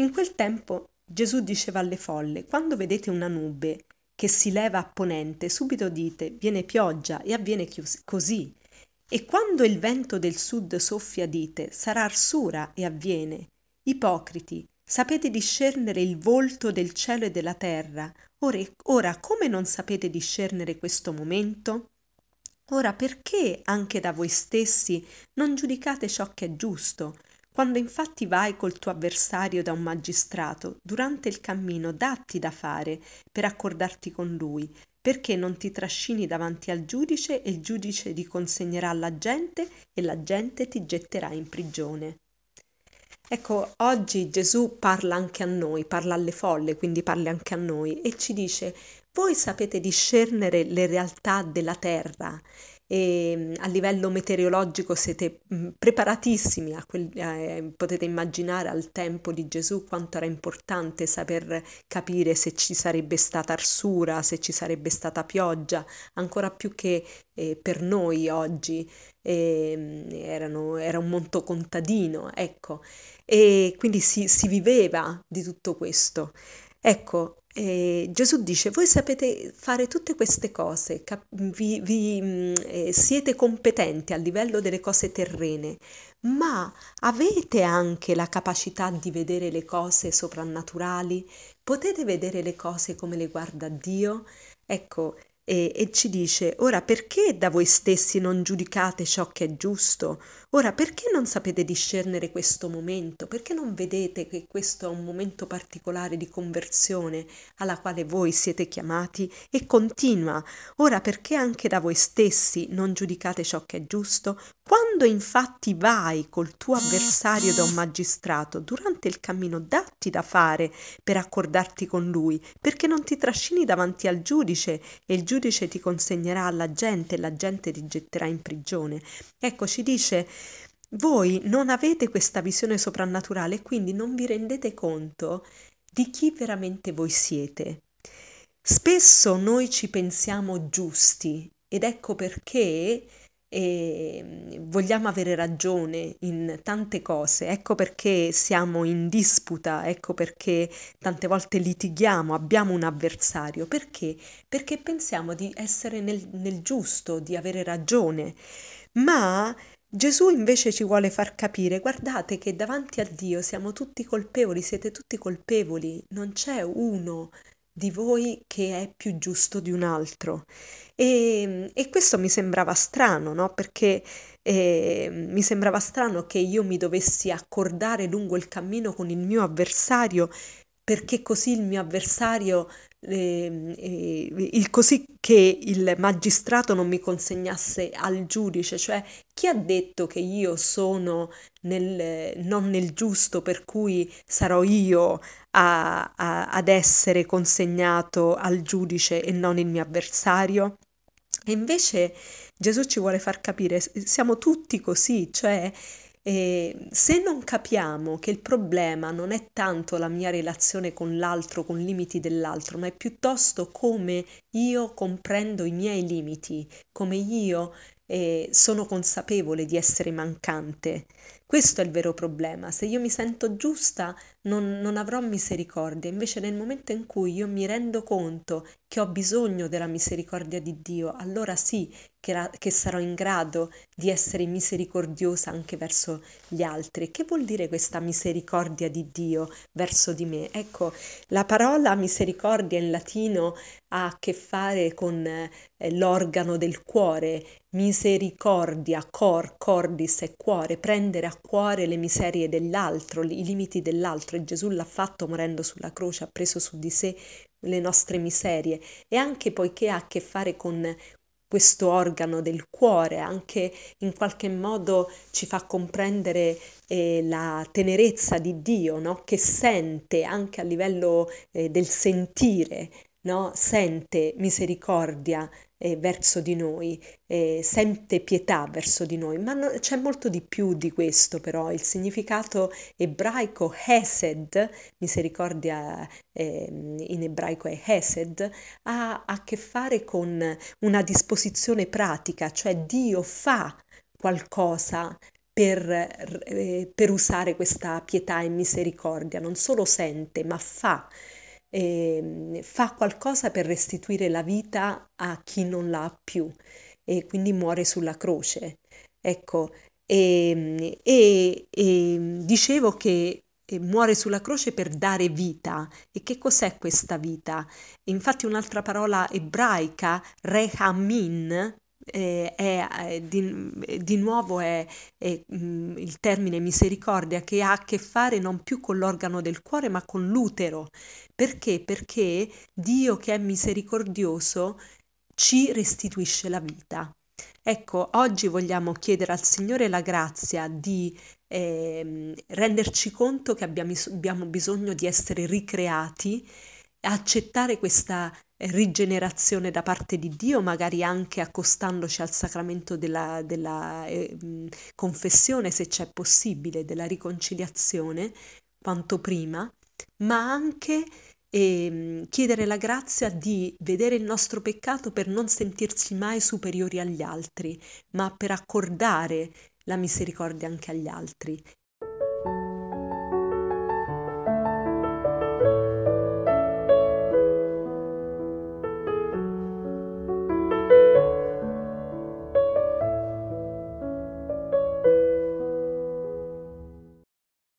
In quel tempo Gesù diceva alle folle, quando vedete una nube che si leva a ponente, subito dite, viene pioggia e avviene così. E quando il vento del sud soffia dite, sarà arsura e avviene. Ipocriti, sapete discernere il volto del cielo e della terra. Ora, ora come non sapete discernere questo momento? Ora perché anche da voi stessi non giudicate ciò che è giusto? Quando infatti vai col tuo avversario da un magistrato, durante il cammino datti da fare per accordarti con lui, perché non ti trascini davanti al giudice e il giudice ti consegnerà alla gente e la gente ti getterà in prigione. Ecco, oggi Gesù parla anche a noi, parla alle folle, quindi parla anche a noi e ci dice, voi sapete discernere le realtà della terra e mm, a livello meteorologico siete mm, preparatissimi, a quel, eh, potete immaginare al tempo di Gesù quanto era importante saper capire se ci sarebbe stata arsura, se ci sarebbe stata pioggia, ancora più che eh, per noi oggi. Eh, erano, era un monto contadino, ecco, e quindi si, si viveva di tutto questo. Ecco, eh, Gesù dice, voi sapete fare tutte queste cose, cap- vi, vi mm, eh, siete competenti a livello delle cose terrene, ma avete anche la capacità di vedere le cose soprannaturali? Potete vedere le cose come le guarda Dio? Ecco, e, e ci dice, ora perché da voi stessi non giudicate ciò che è giusto? Ora perché non sapete discernere questo momento? Perché non vedete che questo è un momento particolare di conversione alla quale voi siete chiamati? E continua, ora perché anche da voi stessi non giudicate ciò che è giusto? Quando infatti vai col tuo avversario da un magistrato, durante il cammino datti da fare per accordarti con lui, perché non ti trascini davanti al giudice e il giudice ti consegnerà alla gente e la gente ti getterà in prigione. Ecco, ci dice voi non avete questa visione soprannaturale quindi non vi rendete conto di chi veramente voi siete. Spesso noi ci pensiamo giusti ed ecco perché e vogliamo avere ragione in tante cose, ecco perché siamo in disputa, ecco perché tante volte litighiamo, abbiamo un avversario, perché? Perché pensiamo di essere nel, nel giusto, di avere ragione, ma Gesù invece ci vuole far capire, guardate che davanti a Dio siamo tutti colpevoli, siete tutti colpevoli, non c'è uno di voi che è più giusto di un altro. E, e questo mi sembrava strano, no? Perché eh, mi sembrava strano che io mi dovessi accordare lungo il cammino con il mio avversario perché così il mio avversario, eh, eh, il così che il magistrato non mi consegnasse al giudice, cioè chi ha detto che io sono nel, non nel giusto per cui sarò io a, a, ad essere consegnato al giudice e non il mio avversario? E invece Gesù ci vuole far capire, siamo tutti così, cioè e se non capiamo che il problema non è tanto la mia relazione con l'altro, con i limiti dell'altro, ma è piuttosto come io comprendo i miei limiti, come io eh, sono consapevole di essere mancante. Questo è il vero problema. Se io mi sento giusta, non, non avrò misericordia. Invece, nel momento in cui io mi rendo conto che ho bisogno della misericordia di Dio, allora sì che, la, che sarò in grado di essere misericordiosa anche verso gli altri. Che vuol dire questa misericordia di Dio verso di me? Ecco, la parola misericordia in latino ha a che fare con eh, l'organo del cuore, misericordia, cor, cordis e cuore, prendere a cuore le miserie dell'altro, i limiti dell'altro e Gesù l'ha fatto morendo sulla croce, ha preso su di sé le nostre miserie e anche poiché ha a che fare con questo organo del cuore, anche in qualche modo ci fa comprendere eh, la tenerezza di Dio, no? che sente anche a livello eh, del sentire, no? sente misericordia eh, verso di noi, eh, sente pietà verso di noi, ma no, c'è molto di più di questo però, il significato ebraico Hesed, misericordia eh, in ebraico è Hesed, ha a che fare con una disposizione pratica, cioè Dio fa qualcosa per, eh, per usare questa pietà e misericordia, non solo sente, ma fa. Eh, fa qualcosa per restituire la vita a chi non l'ha più e quindi muore sulla croce. Ecco, e, e, e dicevo che muore sulla croce per dare vita. E che cos'è questa vita? Infatti un'altra parola ebraica, rehamin, eh, è, è, di, di, nuovo è, è mh, mm, il termine misericordia che ha a che fare non più con l'organo del cuore ma con l'utero. Perché? Perché Dio che è misericordioso ci restituisce la vita. Ecco, oggi vogliamo chiedere al Signore la grazia di eh, renderci conto che abbiamo, abbiamo bisogno di essere ricreati, accettare questa rigenerazione da parte di Dio, magari anche accostandoci al sacramento della, della eh, confessione, se c'è possibile, della riconciliazione, quanto prima, ma anche e chiedere la grazia di vedere il nostro peccato per non sentirsi mai superiori agli altri, ma per accordare la misericordia anche agli altri